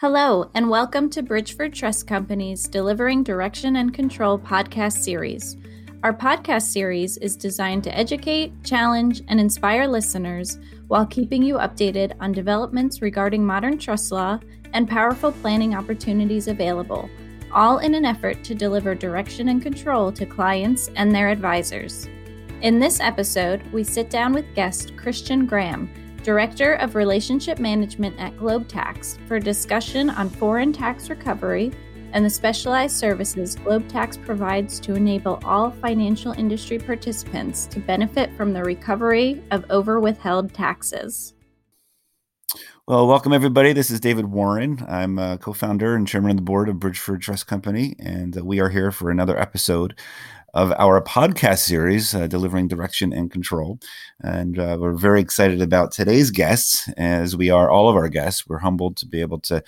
Hello, and welcome to Bridgeford Trust Company's Delivering Direction and Control podcast series. Our podcast series is designed to educate, challenge, and inspire listeners while keeping you updated on developments regarding modern trust law and powerful planning opportunities available, all in an effort to deliver direction and control to clients and their advisors. In this episode, we sit down with guest Christian Graham Director of Relationship Management at Globe Tax, for discussion on foreign tax recovery and the specialized services Globe Tax provides to enable all financial industry participants to benefit from the recovery of over withheld taxes. Well, welcome everybody. This is David Warren. I'm a co-founder and chairman of the board of Bridgeford Trust Company, and uh, we are here for another episode of our podcast series, uh, Delivering Direction and Control. And uh, we're very excited about today's guests, as we are all of our guests. We're humbled to be able to,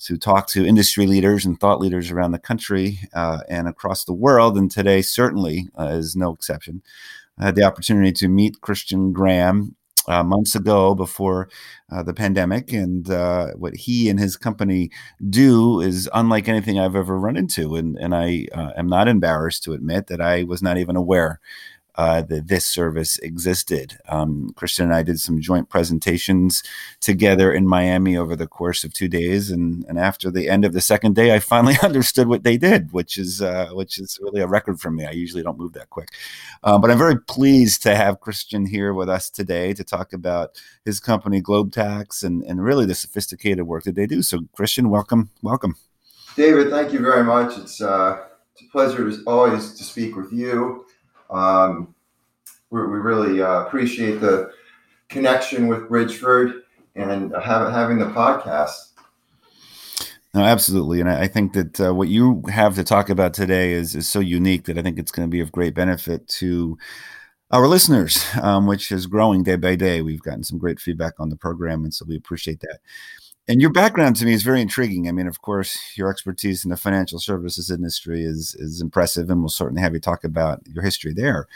to talk to industry leaders and thought leaders around the country uh, and across the world. And today certainly uh, is no exception. I had the opportunity to meet Christian Graham uh, months ago before uh, the pandemic. And uh, what he and his company do is unlike anything I've ever run into. And, and I uh, am not embarrassed to admit that I was not even aware uh, that this service existed. Um, Christian and I did some joint presentations together in Miami over the course of two days, and, and after the end of the second day, I finally understood what they did, which is uh, which is really a record for me. I usually don't move that quick, um, but I'm very pleased to have Christian here with us today to talk about his company Globe Tax and and really the sophisticated work that they do. So, Christian, welcome, welcome. David, thank you very much. It's uh, it's a pleasure always to speak with you. Um, we, we really uh, appreciate the connection with Bridgeford and have, having the podcast. No, absolutely, and I, I think that uh, what you have to talk about today is is so unique that I think it's going to be of great benefit to our listeners, um, which is growing day by day. We've gotten some great feedback on the program, and so we appreciate that and your background to me is very intriguing. I mean, of course, your expertise in the financial services industry is is impressive, and we'll certainly have you talk about your history there.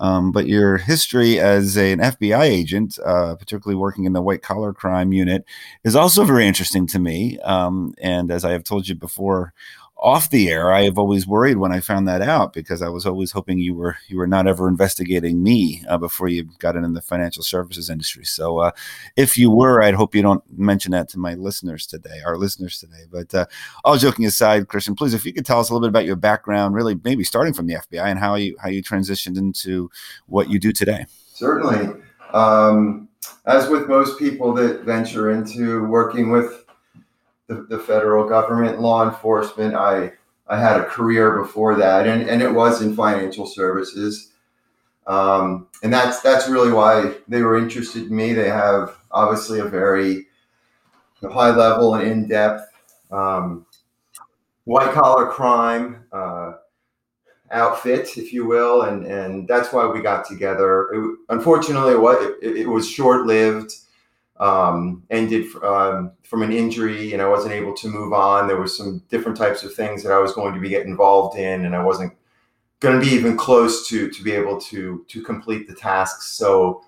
Um, but your history as a, an FBI agent, uh, particularly working in the white collar crime unit, is also very interesting to me. Um, and as I have told you before off the air, I have always worried when I found that out because I was always hoping you were you were not ever investigating me uh, before you got in the financial services industry. So, uh, if you were, I'd hope you don't mention that to my listeners today, our listeners today. But uh, all joking aside, Christian, please, if you could tell us a little bit about your background, really maybe starting from the FBI and how you how you transitioned into what you do today. Certainly. Um, as with most people that venture into working with the, the federal government, law enforcement. I I had a career before that, and, and it was in financial services. Um, and that's that's really why they were interested in me. They have obviously a very high level and in depth um, white collar crime uh, outfit, if you will, and and that's why we got together. It, unfortunately, what it, it was short lived um, ended um, from an injury and I wasn't able to move on. There was some different types of things that I was going to be get involved in, and I wasn't going to be even close to to be able to to complete the tasks. So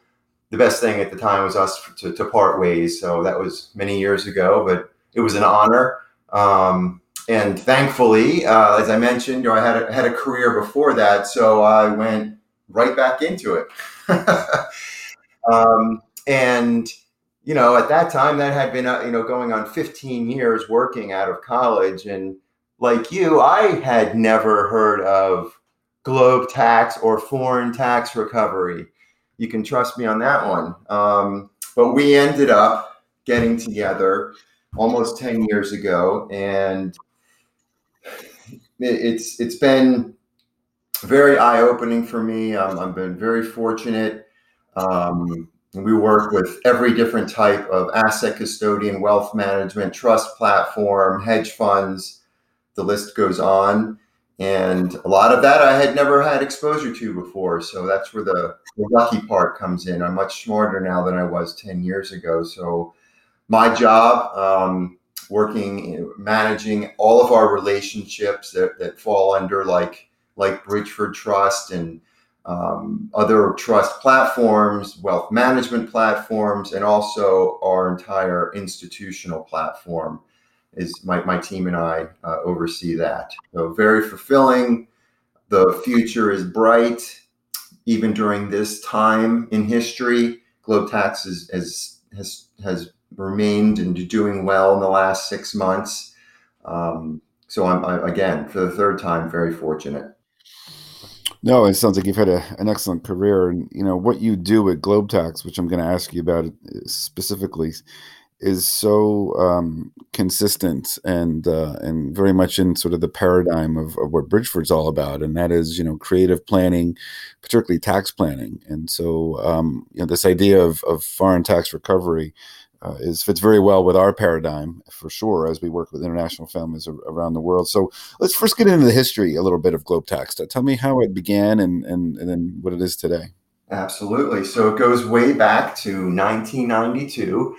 the best thing at the time was us to, to part ways. So that was many years ago, but it was an honor. Um, and thankfully, uh, as I mentioned, you know, I had a, had a career before that, so I went right back into it. um, and you know, at that time, that had been, uh, you know, going on 15 years working out of college. And like you, I had never heard of globe tax or foreign tax recovery. You can trust me on that one. Um, but we ended up getting together almost 10 years ago. And it's, it's been very eye opening for me. Um, I've been very fortunate. Um, we work with every different type of asset custodian, wealth management, trust platform, hedge funds. The list goes on. And a lot of that I had never had exposure to before. So that's where the, the lucky part comes in. I'm much smarter now than I was 10 years ago. So my job, um, working, managing all of our relationships that, that fall under like, like Bridgeford Trust and um, other trust platforms, wealth management platforms, and also our entire institutional platform. is my, my team and I uh, oversee that. So very fulfilling. The future is bright, even during this time in history. GlobeTax is, is, has has remained and doing well in the last six months. Um, so I'm I, again for the third time very fortunate. No, it sounds like you've had a, an excellent career, and you know what you do at GlobeTax, which I'm going to ask you about specifically, is so um, consistent and uh, and very much in sort of the paradigm of, of, what Bridgeford's all about, and that is you know creative planning, particularly tax planning. And so um, you know this idea of, of foreign tax recovery uh, is fits very well with our paradigm for sure as we work with international families around the world. So let's first get into the history a little bit of GlobeTax. Tell me how it began and and, and then what it is today. Absolutely. So it goes way back to 1992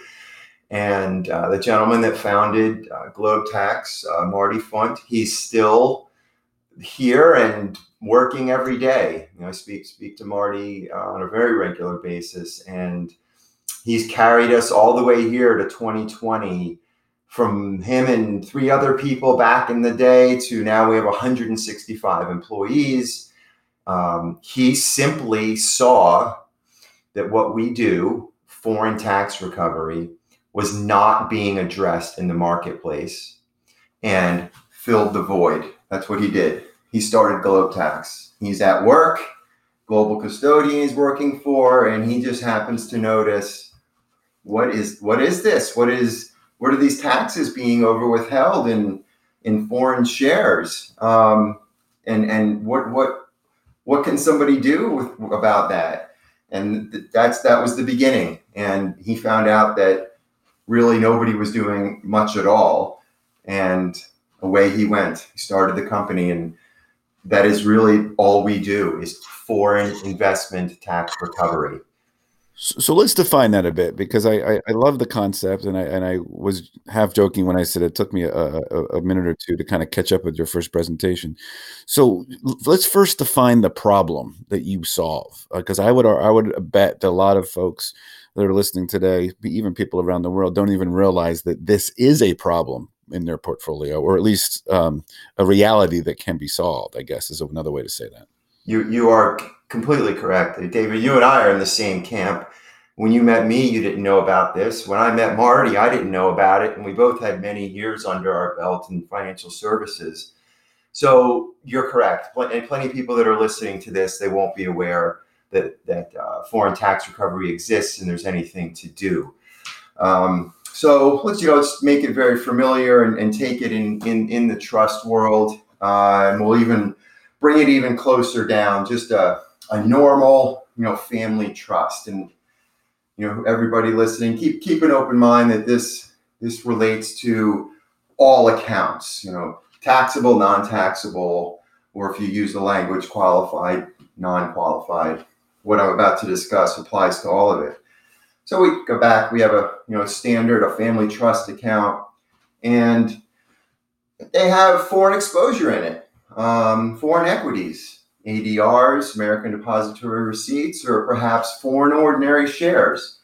and uh, the gentleman that founded uh, GlobeTax, uh, Marty Funt, he's still here and working every day. You know, I speak speak to Marty uh, on a very regular basis, and he's carried us all the way here to 2020. From him and three other people back in the day to now we have 165 employees. Um, he simply saw that what we do, foreign tax recovery, was not being addressed in the marketplace and filled the void. That's what he did. He started GlobeTax. He's at work, global custodian he's working for, and he just happens to notice what is what is this? What is what are these taxes being over withheld in in foreign shares? Um, and and what what what can somebody do with, about that? And that's that was the beginning. And he found out that really nobody was doing much at all. And away he went. He started the company, and that is really all we do is foreign investment tax recovery. So, let's define that a bit because I, I, I, love the concept and I and I was half joking when I said it took me a, a, a minute or two to kind of catch up with your first presentation. So let's first define the problem that you solve because uh, I would I would bet that a lot of folks that are listening today, even people around the world, don't even realize that this is a problem in their portfolio, or at least um, a reality that can be solved. I guess is another way to say that. You you are completely correct, David. You and I are in the same camp. When you met me, you didn't know about this. When I met Marty, I didn't know about it, and we both had many years under our belt in financial services. So you're correct. And plenty of people that are listening to this, they won't be aware that that uh, foreign tax recovery exists and there's anything to do. Um, so let's you know let's make it very familiar and, and take it in, in in the trust world, uh, and we'll even bring it even closer down, just a, a normal you know family trust. And you know everybody listening, keep keep an open mind that this this relates to all accounts. You know, taxable, non-taxable, or if you use the language qualified, non-qualified what I'm about to discuss applies to all of it. So we go back, we have a you know standard, a family trust account, and they have foreign exposure in it, um, foreign equities, ADRs, American Depository Receipts, or perhaps foreign ordinary shares,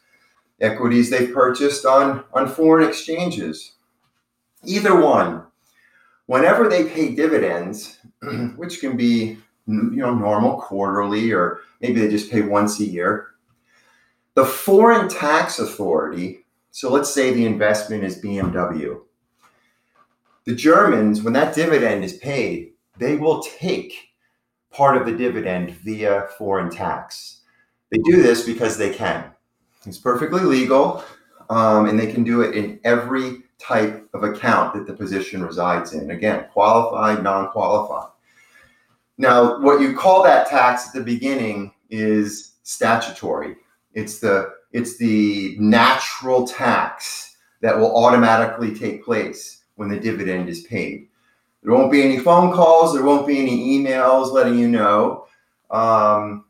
equities they purchased on, on foreign exchanges. Either one, whenever they pay dividends, which can be you know normal quarterly or maybe they just pay once a year. The foreign tax authority so let's say the investment is bmw the germans when that dividend is paid they will take part of the dividend via foreign tax they do this because they can it's perfectly legal um, and they can do it in every type of account that the position resides in again qualified non-qualified now, what you call that tax at the beginning is statutory. It's the it's the natural tax that will automatically take place when the dividend is paid. There won't be any phone calls. There won't be any emails letting you know. Um,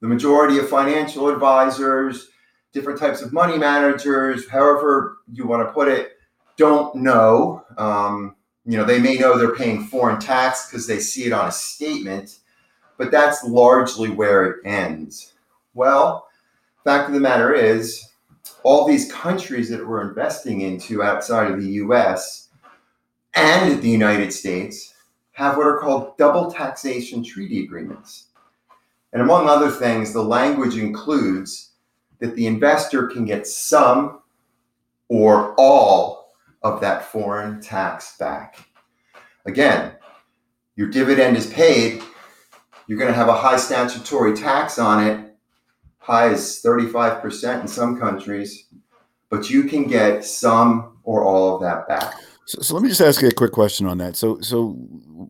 the majority of financial advisors, different types of money managers, however you want to put it, don't know. Um, you know, they may know they're paying foreign tax because they see it on a statement, but that's largely where it ends. Well, fact of the matter is, all these countries that we're investing into outside of the US and the United States have what are called double taxation treaty agreements. And among other things, the language includes that the investor can get some or all of that foreign tax back. Again, your dividend is paid, you're going to have a high statutory tax on it, high as 35% in some countries, but you can get some or all of that back. So, so, let me just ask you a quick question on that. So, so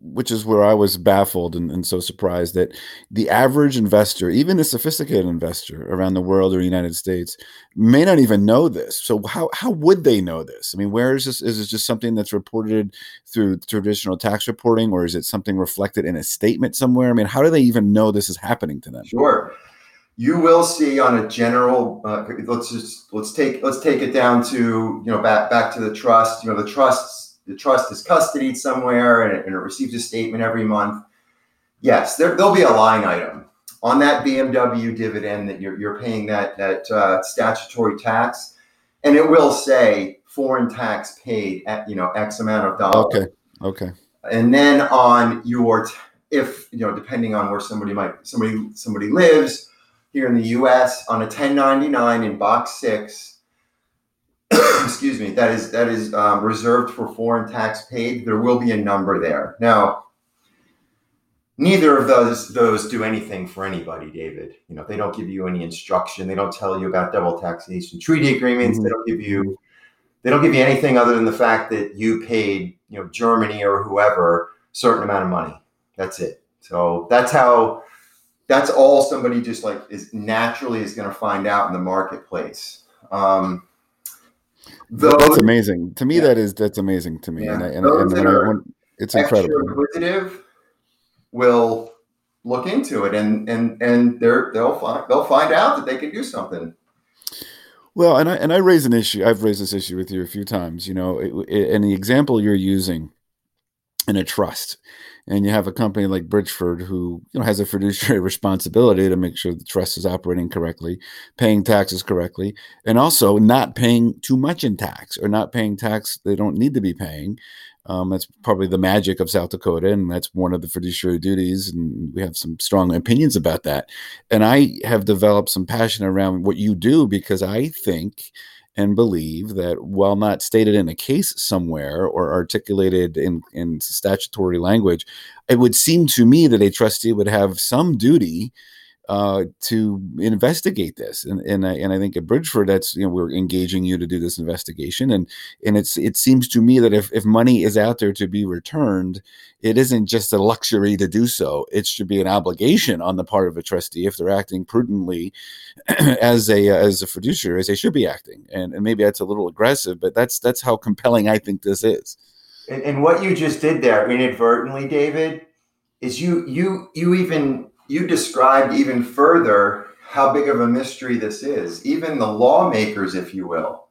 which is where I was baffled and, and, so surprised that the average investor, even a sophisticated investor around the world or the United States, may not even know this. So, how how would they know this? I mean, where is this? Is it just something that's reported through traditional tax reporting, or is it something reflected in a statement somewhere? I mean, how do they even know this is happening to them? Sure you will see on a general uh, let's just let's take let's take it down to you know back back to the trust. You know the trust the trust is custodied somewhere and it, and it receives a statement every month. Yes there, there'll be a line item on that bmw dividend that you're, you're paying that that uh, statutory tax. And it will say foreign tax paid at you know x amount of dollars. Okay okay. And then on your if you know depending on where somebody might somebody somebody lives here in the US on a 1099 in box six. excuse me, that is that is um, reserved for foreign tax paid. There will be a number there. Now, neither of those those do anything for anybody, David. You know, they don't give you any instruction. They don't tell you about double taxation treaty agreements. Mm-hmm. They don't give you they don't give you anything other than the fact that you paid, you know, Germany or whoever certain amount of money. That's it. So that's how that's all somebody just like is naturally is going to find out in the marketplace. Um, those, that's amazing to me. Yeah. That is that's amazing to me, yeah. and, I, and, and when I, when, it's incredible. Inquisitive will look into it, and and and they're they'll find they'll find out that they can do something. Well, and I and I raise an issue. I've raised this issue with you a few times. You know, it, it, and the example you're using in a trust and you have a company like Bridgeford who you know has a fiduciary responsibility to make sure the trust is operating correctly, paying taxes correctly, and also not paying too much in tax or not paying tax they don't need to be paying. Um, that's probably the magic of South Dakota, and that's one of the fiduciary duties. And we have some strong opinions about that. And I have developed some passion around what you do because I think and believe that while not stated in a case somewhere or articulated in, in statutory language, it would seem to me that a trustee would have some duty uh, to investigate this. And and I, and I think at Bridgeford, that's you know we're engaging you to do this investigation, and and it's it seems to me that if if money is out there to be returned, it isn't just a luxury to do so. It should be an obligation on the part of a trustee if they're acting prudently as a as a fiduciary as they should be acting. And and maybe that's a little aggressive, but that's that's how compelling I think this is. And, and what you just did there inadvertently, David, is you you you even you described even further how big of a mystery this is. Even the lawmakers, if you will,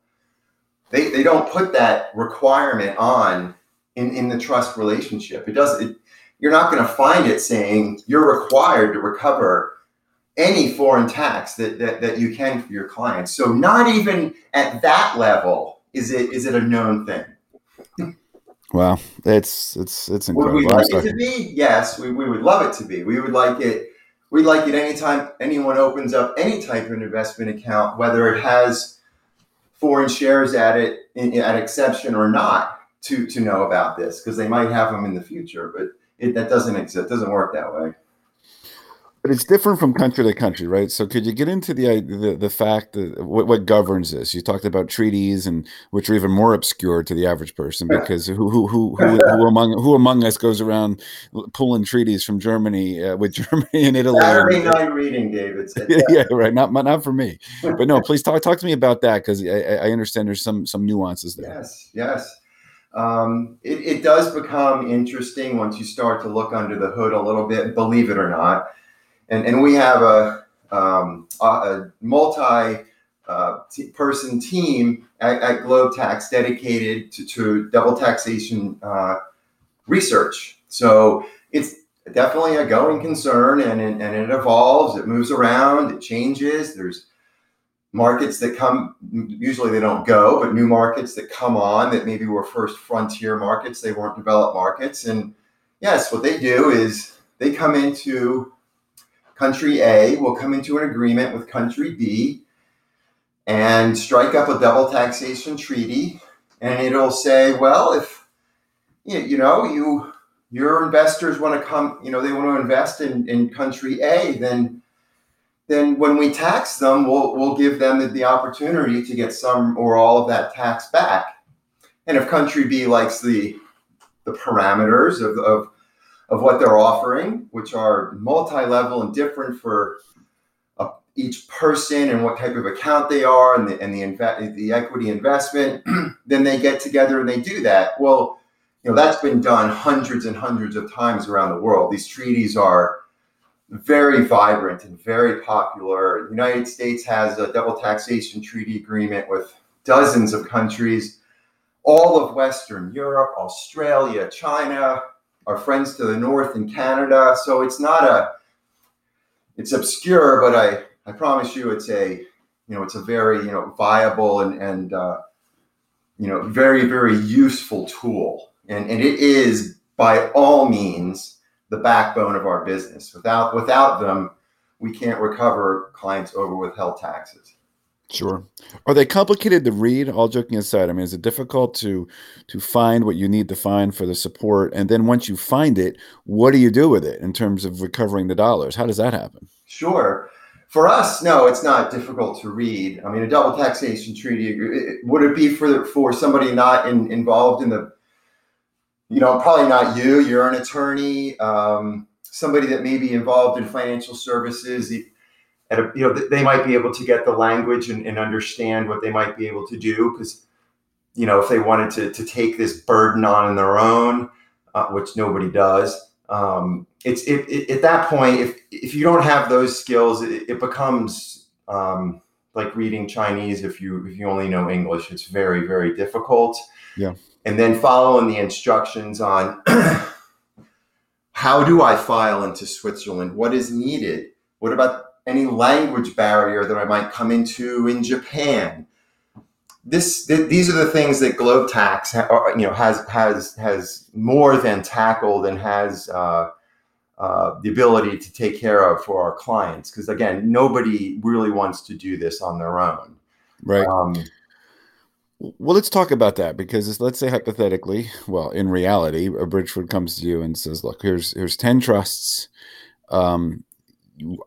they, they don't put that requirement on in, in the trust relationship. It does it, you're not going to find it saying you're required to recover any foreign tax that, that, that you can for your clients. So not even at that level is it is it a known thing. Wow, it's it's it's incredible. Would we like it to be? Yes, we, we would love it to be. We would like it. We'd like it anytime anyone opens up any type of investment account, whether it has foreign shares at it at exception or not, to to know about this because they might have them in the future. But it, that doesn't exist. Doesn't work that way but it's different from country to country, right? So, could you get into the the, the fact that what, what governs this? You talked about treaties, and which are even more obscure to the average person, because who who who who, who among who among us goes around pulling treaties from Germany uh, with Germany and Italy? Saturday night reading, David. yeah, yeah, right. Not not for me, but no. Please talk talk to me about that because I, I understand there's some some nuances there. Yes, yes. Um, it, it does become interesting once you start to look under the hood a little bit. Believe it or not and and we have a, um, a multi uh, t- person team at, at, Globe Tax dedicated to, to double taxation uh, research. So it's definitely a going concern, and and it evolves. It moves around. It changes. There's markets that come usually they don't go but new markets that come on that maybe were first frontier markets they weren't developed markets and yes what they do is they come into country a will come into an agreement with country b and strike up a double taxation treaty and it'll say well if you know you your investors want to come you know they want to invest in, in country a then then when we tax them, we'll, we'll give them the, the opportunity to get some or all of that tax back. And if country B likes the, the parameters of, of, of what they're offering, which are multi-level and different for uh, each person and what type of account they are and the, and the, inve- the equity investment, then they get together and they do that. Well, you know, that's been done hundreds and hundreds of times around the world. These treaties are very vibrant and very popular. The United States has a double taxation treaty agreement with dozens of countries, all of Western Europe, Australia, China, our friends to the north in Canada. So it's not a, it's obscure, but I, I promise you it's a, you know, it's a very, you know, viable and, and uh, you know, very, very useful tool. And, and it is by all means the backbone of our business. Without without them, we can't recover clients over withheld taxes. Sure. Are they complicated to read? All joking aside, I mean, is it difficult to to find what you need to find for the support? And then once you find it, what do you do with it in terms of recovering the dollars? How does that happen? Sure. For us, no, it's not difficult to read. I mean, a double taxation treaty would it be for for somebody not in, involved in the you know, probably not you. You're an attorney, um, somebody that may be involved in financial services. At a, you know, they might be able to get the language and, and understand what they might be able to do because, you know, if they wanted to, to take this burden on in their own, uh, which nobody does, um, it's it, it, at that point if if you don't have those skills, it, it becomes um, like reading Chinese if you if you only know English. It's very very difficult. Yeah and then following the instructions on how do I file into Switzerland? What is needed? What about any language barrier that I might come into in Japan? This, th- these are the things that GlobeTax, ha- you know, has has has more than tackled and has uh, uh, the ability to take care of for our clients. Because again, nobody really wants to do this on their own. Right. Um, well, let's talk about that because let's say hypothetically, well, in reality, a Bridgeford comes to you and says, "Look, here's here's ten trusts. Um,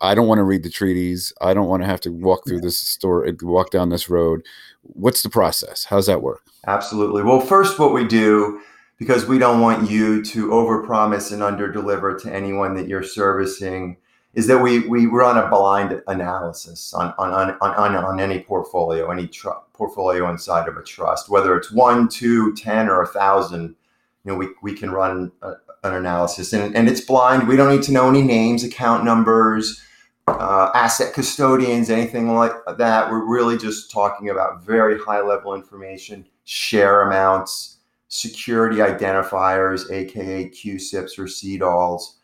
I don't want to read the treaties. I don't want to have to walk through this store, walk down this road. What's the process? How's that work?" Absolutely. Well, first, what we do because we don't want you to overpromise and underdeliver to anyone that you're servicing is that we we run a blind analysis on on on on, on any portfolio, any tr- portfolio inside of a trust, whether it's one, two, ten, or a thousand. You know, we we can run a, analysis, and and it's blind. We don't need to know any names, account numbers, uh, asset custodians, anything like that. We're really just talking about very high level information, share amounts, security identifiers, aka CUSIPs or SEDOLs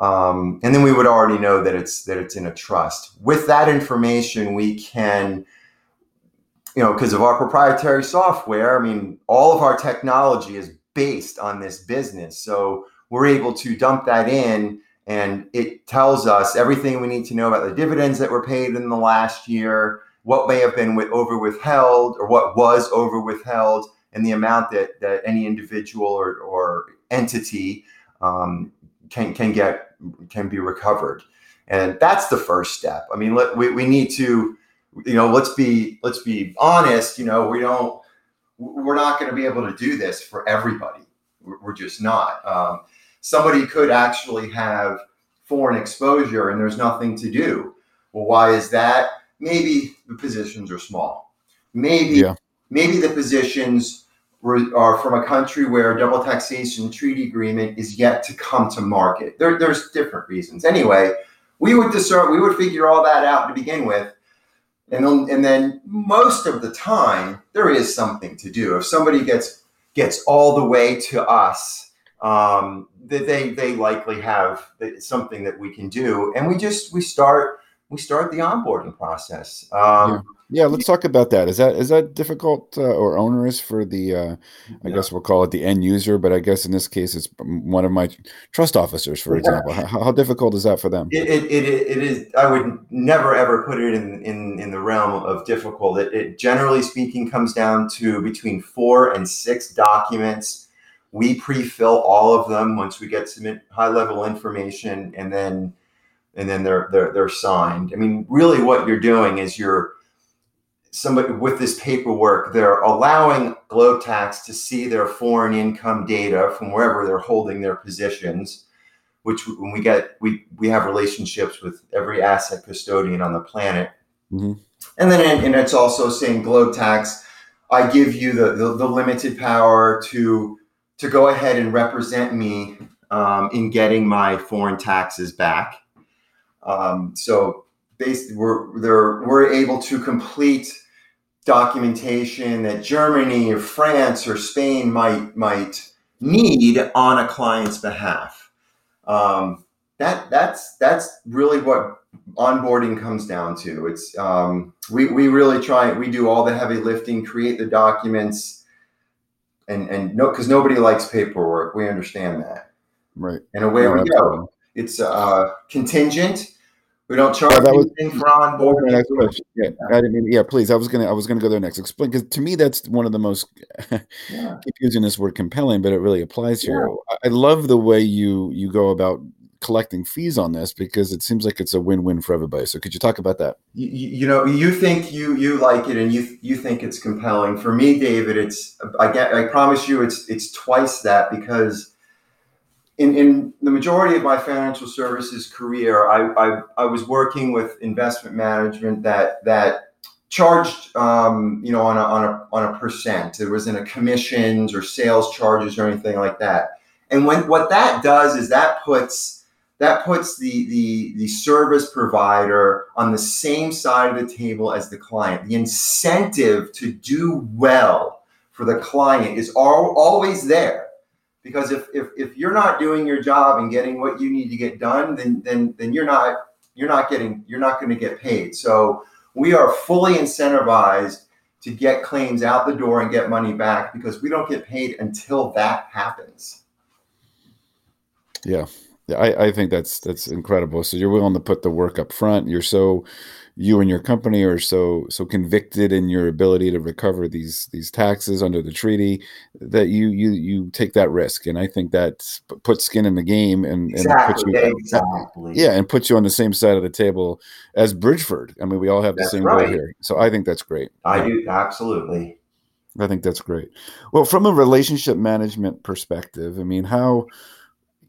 um, and then we would already know that it's that it's in a trust. With that information, we can, you know, because of our proprietary software. I mean, all of our technology is based on this business, so we're able to dump that in, and it tells us everything we need to know about the dividends that were paid in the last year, what may have been with, over withheld, or what was over withheld, and the amount that that any individual or, or entity um, can can get can be recovered. And that's the first step. I mean let, we, we need to you know let's be let's be honest you know we don't we're not going to be able to do this for everybody. We're, just not. Um, somebody could actually have foreign exposure and there's nothing to do well why is that maybe the positions are small maybe yeah. maybe the positions are from a country where a double taxation treaty agreement is yet to come to market. There, there's different reasons. Anyway, we would discern, we would figure all that out to begin with. And then, and then most of the time, there is something to do. If somebody gets gets all the way to us, um, they they likely have something that we can do, and we just we start we start the onboarding process. Um, yeah Yeah, let's talk about that. Is that is that difficult uh, or onerous for the? Uh, I yeah. guess we'll call it the end user, but I guess in this case, it's one of my trust officers, for example. How, how, difficult is that for them? It, it, it, it is. I would never ever put it in in, in the realm of difficult. It, it generally speaking comes down to between four and six documents. We pre-fill all of them once we get some high level information, and then and then they're they're they're signed. I mean, really, what you're doing is you're somebody with this paperwork, they're allowing Tax to see their foreign income data from wherever they're holding their positions, which when we get, we, we have relationships with every asset custodian on the planet. Mm-hmm. And then, and it's also saying Tax, I give you the, the, the, limited power to, to go ahead and represent me um, in getting my foreign taxes back. Um, so basically we're we're able to complete documentation that Germany or France or Spain might might need on a client's behalf. Um, that that's that's really what onboarding comes down to. It's um, we we really try we do all the heavy lifting, create the documents, and and no because nobody likes paperwork. We understand that. Right. And away we go. It's uh, contingent we don't charge yeah, that was, anything for onboarding. Next question. Yeah, I didn't mean, yeah, please. I was gonna I was gonna go there next. Explain because to me that's one of the most yeah. keep using this word compelling, but it really applies here. Yeah. I love the way you you go about collecting fees on this because it seems like it's a win-win for everybody. So could you talk about that? You, you know, you think you you like it and you you think it's compelling. For me, David, it's I get I promise you it's it's twice that because in, in the majority of my financial services career, I, I, I was working with investment management that that charged um, you know on a, on a on a percent. There wasn't a commissions or sales charges or anything like that. And when what that does is that puts that puts the the the service provider on the same side of the table as the client. The incentive to do well for the client is all, always there. Because if, if if you're not doing your job and getting what you need to get done then then then you're not you're not getting you're not going to get paid. So we are fully incentivized to get claims out the door and get money back because we don't get paid until that happens. Yeah yeah I, I think that's that's incredible. So you're willing to put the work up front. You're so you and your company are so so convicted in your ability to recover these these taxes under the treaty that you you you take that risk. And i think that puts skin in the game and, exactly, and puts you exactly. yeah and puts you on the same side of the table as bridgeford. I mean we all have that's the same right. goal here. So i think that's great. I do absolutely. I think that's great. Well from a relationship management perspective i mean how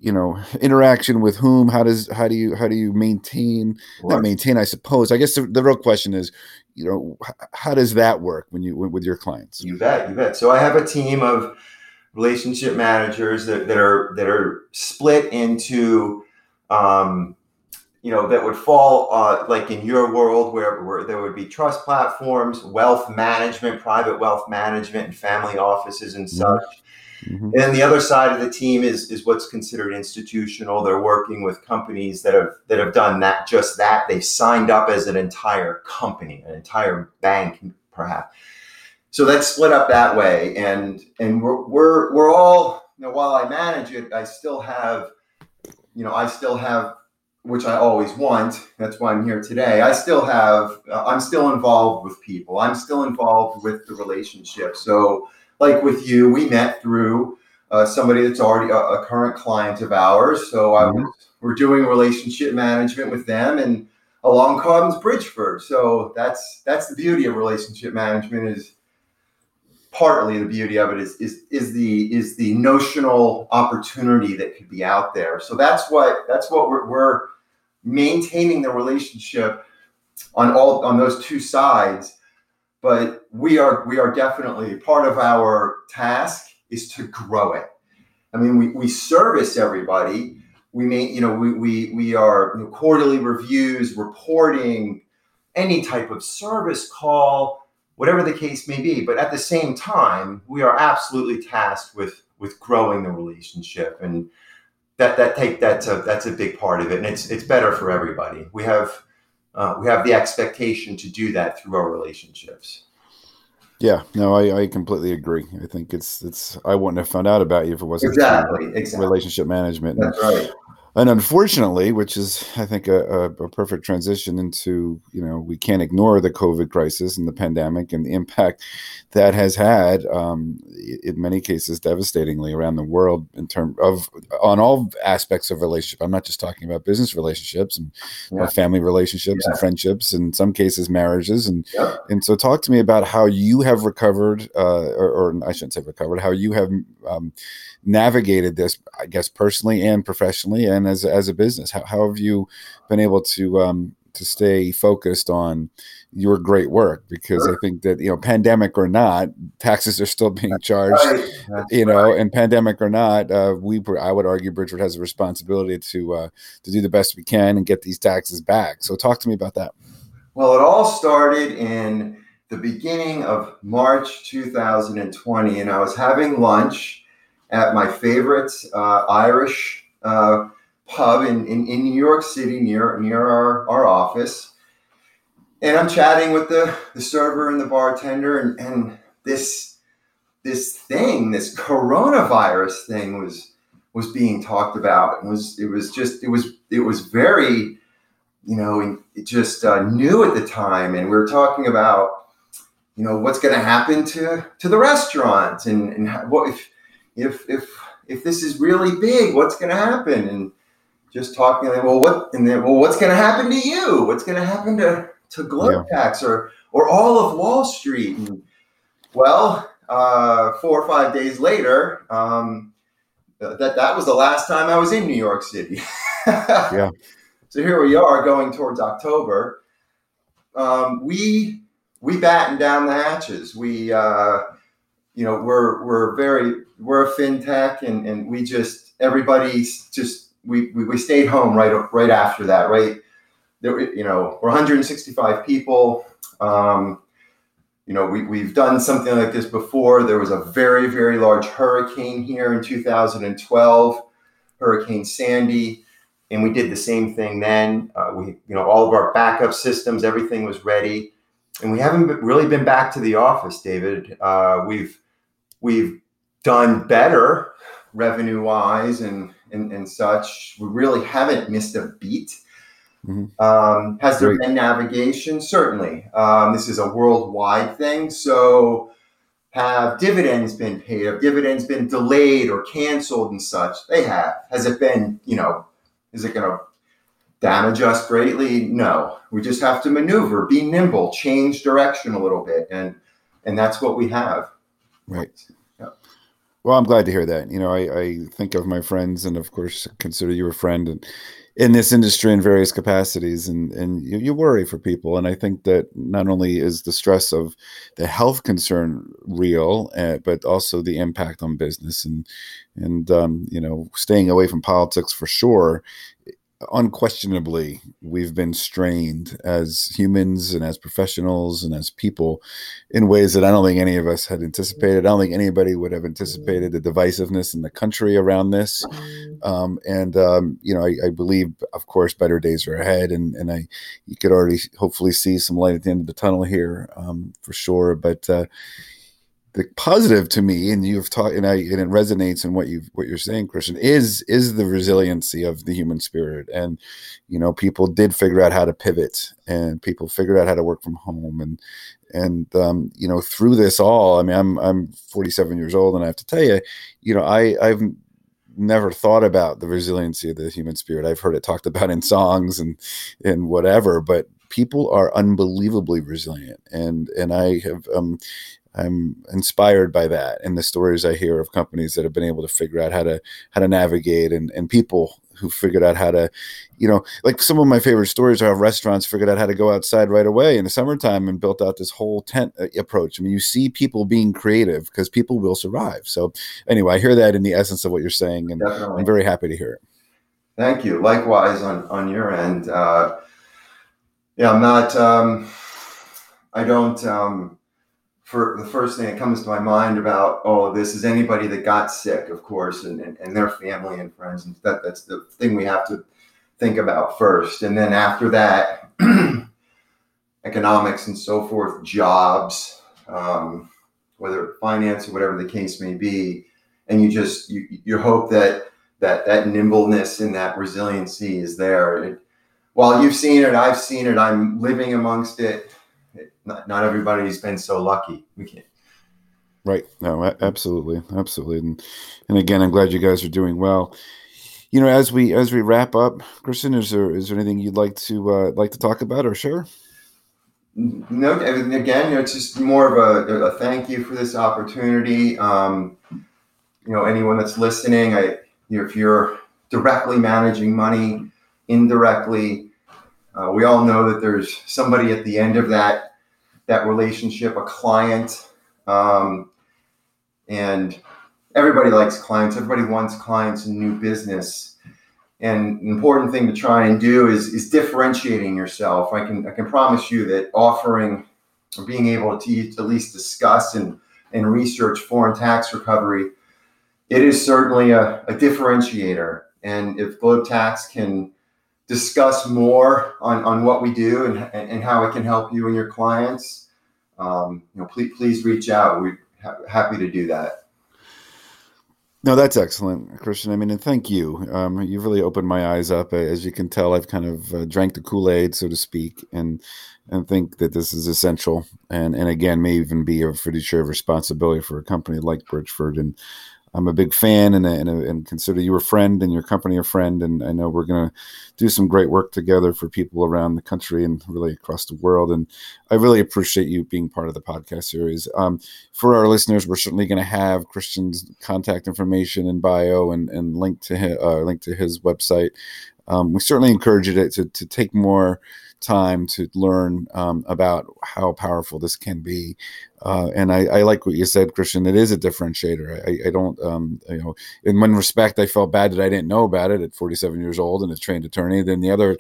you know interaction with whom how does how do you how do you maintain right. not maintain i suppose i guess the, the, real question is you know how does that work when you with your clients you bet you bet so i have a team of relationship managers that, that are that are split into um, you know that would fall uh, like in your world where, where there would be trust platforms wealth management private wealth management and family offices and mm-hmm. such Mm-hmm. And the other side of the team is is what's considered institutional. They're working with companies that have that have done that just that. They've signed up as an entire company, an entire bank, perhaps. So that's split up that way, and and we're we're, we're all you know while I manage it, I still have you know I still have which I always want. That's why I'm here today. I still have uh, I'm still involved with people. I'm still involved with the relationship. So like with you, we met through uh, somebody that's already a, a, current client of ours. So I mm-hmm. was, we're doing relationship management with them, and along comes Bridgeford. So that's that's the beauty of relationship management is partly the beauty of it is is is the is the notional opportunity that could be out there. So that's what that's what we're, we're maintaining the relationship on all on those two sides but we are we are definitely part of our task is to grow it. I mean, we, we service everybody. We may, you know, we we we are you know, quarterly reviews, reporting, any type of service call, whatever the case may be. But at the same time, we are absolutely tasked with with growing the relationship, and that that take that's a that's a big part of it, and it's it's better for everybody. We have uh, we have the expectation to do that through our relationships. Yeah, no, I, I completely agree. I think it's it's I wouldn't have found out about you if it wasn't exactly, exactly. relationship management. That's right and unfortunately, which is I think a, a, a, perfect transition into you know we can't ignore the COVID crisis and the pandemic and the impact that has had um, in many cases devastatingly around the world in terms of on all aspects of relationship. I'm not just talking about business relationships and yeah. family relationships yeah. and friendships, in some cases marriages, and yeah. and so talk to me about how you have recovered, uh, or, or, I shouldn't say recovered, how you have. Um, navigated this, I guess, personally and professionally, and as as a business? How, how have you been able to um, to stay focused on your great work? Because sure. I think that you know, pandemic or not, taxes are still being charged. Right. You know, right. and pandemic or not, uh, we I would argue Bridgeford has a responsibility to uh, to do the best we can and get these taxes back. So talk to me about that. Well, it all started in the beginning of March 2020, and I was having lunch at my favorite uh, Irish uh, pub in, in, in, New York City near near our, our office. And I'm chatting with the, the server and the bartender, and, and this this thing, this coronavirus thing was was being talked about. It was it was just it was it was very, you know, just uh, new at the time, and we were talking about, you know, what's going to happen to to the restaurants and and what if if if if this is really big, what's going to happen? And just talking like, well, what and then well, what's going to happen to you? What's going to happen to to GlobeTax yeah. or or all of Wall Street? And, well, uh, four or five days later, um, that that was the last time I was in New York City. yeah. So here we are going towards October. Um, we we batten down the hatches. We uh, you know we're we're very we're a fintech and and we just everybody's just we we, we stayed home right right after that right? There you know we're 165 people. Um, you know we, we've done something like this before. There was a very very large hurricane here in 2012 hurricane sandy and we did the same thing then. Uh, we you know all of our backup systems everything was ready. And we haven't really been back to the office david. Uh, we've we've done better revenue wise and, and, and such. We really haven't missed a beat. Mm-hmm. Um, has there Great. been navigation? Certainly. Um, this is a worldwide thing. So, have dividends been paid? Have dividends been delayed or canceled and such? They have. Has it been, you know, is it going to damage us greatly? No. We just have to maneuver, be nimble, change direction a little bit, and and that's what we have. Right. Well, I'm glad to hear that. You know, I, I think of my friends, and of course, consider you a friend, and in this industry in various capacities, and and you, you, worry for people. And I think that not only is the stress of the health concern real, uh, but also the impact on business, and and um, you know, staying away from politics for sure unquestionably we've been strained as humans and as professionals and as people in ways that I don't think any of us had anticipated. I don't think anybody would have anticipated the divisiveness in the country around this. Um, and um, you know, I, I, believe, of course, better days are ahead, and and I you could already hopefully see some light at the end of the tunnel here um, for sure. But uh, the positive to me, and you've taught, and, I, and it resonates in what you what you're saying, Christian, is is the resiliency of the human spirit, and you know, people did figure out how to pivot, and people figured out how to work from home, and and um, you know, through this all, I mean, I'm I'm 47 years old, and I have to tell you, you know, I I've never thought about the resiliency of the human spirit. I've heard it talked about in songs and and whatever, but people are unbelievably resilient, and and I have um, I'm inspired by that and the stories I hear of companies that have been able to figure out how to how to navigate and and people who figured out how to, you know, like some of my favorite stories are how restaurants figured out how to go outside right away in the summertime and built out this whole tent uh, approach. I mean, you see people being creative because people will survive. So anyway, I hear that in the essence of what you're saying, and Definitely. I'm very happy to hear it. Thank you. Likewise on on your end. Uh, yeah, I'm not. Um, I don't. Um, for the first thing that comes to my mind about oh this is anybody that got sick of course and, and, and their family and friends and that that's the thing we have to think about first. And then after that, economics and so forth, jobs, um, whether finance or whatever the case may be. And you just, you, you hope that, that that nimbleness and that resiliency is there. It, while you've seen it, I've seen it, I'm living amongst it. Not, not everybody's been so lucky. We can't, Right. No, absolutely, absolutely. And and again, I'm glad you guys are doing well. You know, as we as we wrap up, Christian, is there is there anything you'd like to uh, like to talk about or share? No, again, it's just more of a, a thank you for this opportunity. Um, you know, anyone that's listening, I, you know, if you're directly managing money, indirectly, uh, we all know that there's somebody at the end of that that relationship, a client. Um, and everybody likes clients. Everybody wants clients in new business. And an important thing to try and do is, is differentiating yourself. I can i can promise you that offering or being able to at least discuss and, and research foreign tax recovery it is certainly a, a differentiator. And if GlobeTax can discuss more on, on what we do and, and how it can help you and your clients um, you know please, please reach out we're happy to do that. No, that's excellent, Christian. I mean, and thank you. Um, you've really opened my eyes up. As you can tell, I've kind of uh, drank the Kool Aid, so to speak, and and think that this is essential. And and again, may even be a fiduciary responsibility for a company like Bridgeford. And I'm a big fan and, and, and consider you a friend and your company a friend. And I know we're going to do some great work together for people around the country and really across the world. And I really appreciate you being part of the podcast series. Um, for our listeners, we're certainly going to have Christian's contact information and bio and, and link to his, uh, link to his website. Um, we certainly encourage you to, to, to take more time to learn um, about how powerful this can be. Uh, and I, I, like what you said, Christian. It is a differentiator. I, I don't, um, you know, in one respect, I felt bad that I didn't know about it at 47 years old and a trained attorney. Then the other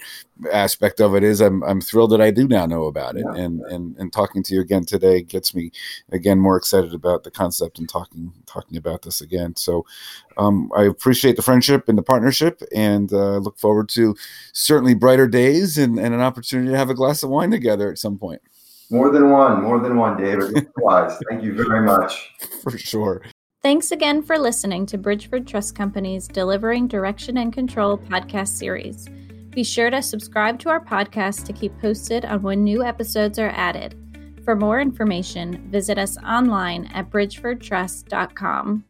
aspect of it is I'm, I'm thrilled that I do now know about it. Yeah. And, and, and talking to you again today gets me again more excited about the concept and talking, talking about this again. So um, I appreciate the friendship and the partnership and uh, look forward to certainly brighter days and, and an opportunity to have a glass of wine together at some point. More than one, more than one, David. Thank you very much. For sure. Thanks again for listening to Bridgeford Trust Company's Delivering Direction and Control podcast series. Be sure to subscribe to our podcast to keep posted on when new episodes are added. For more information, visit us online at bridgefordtrust.com.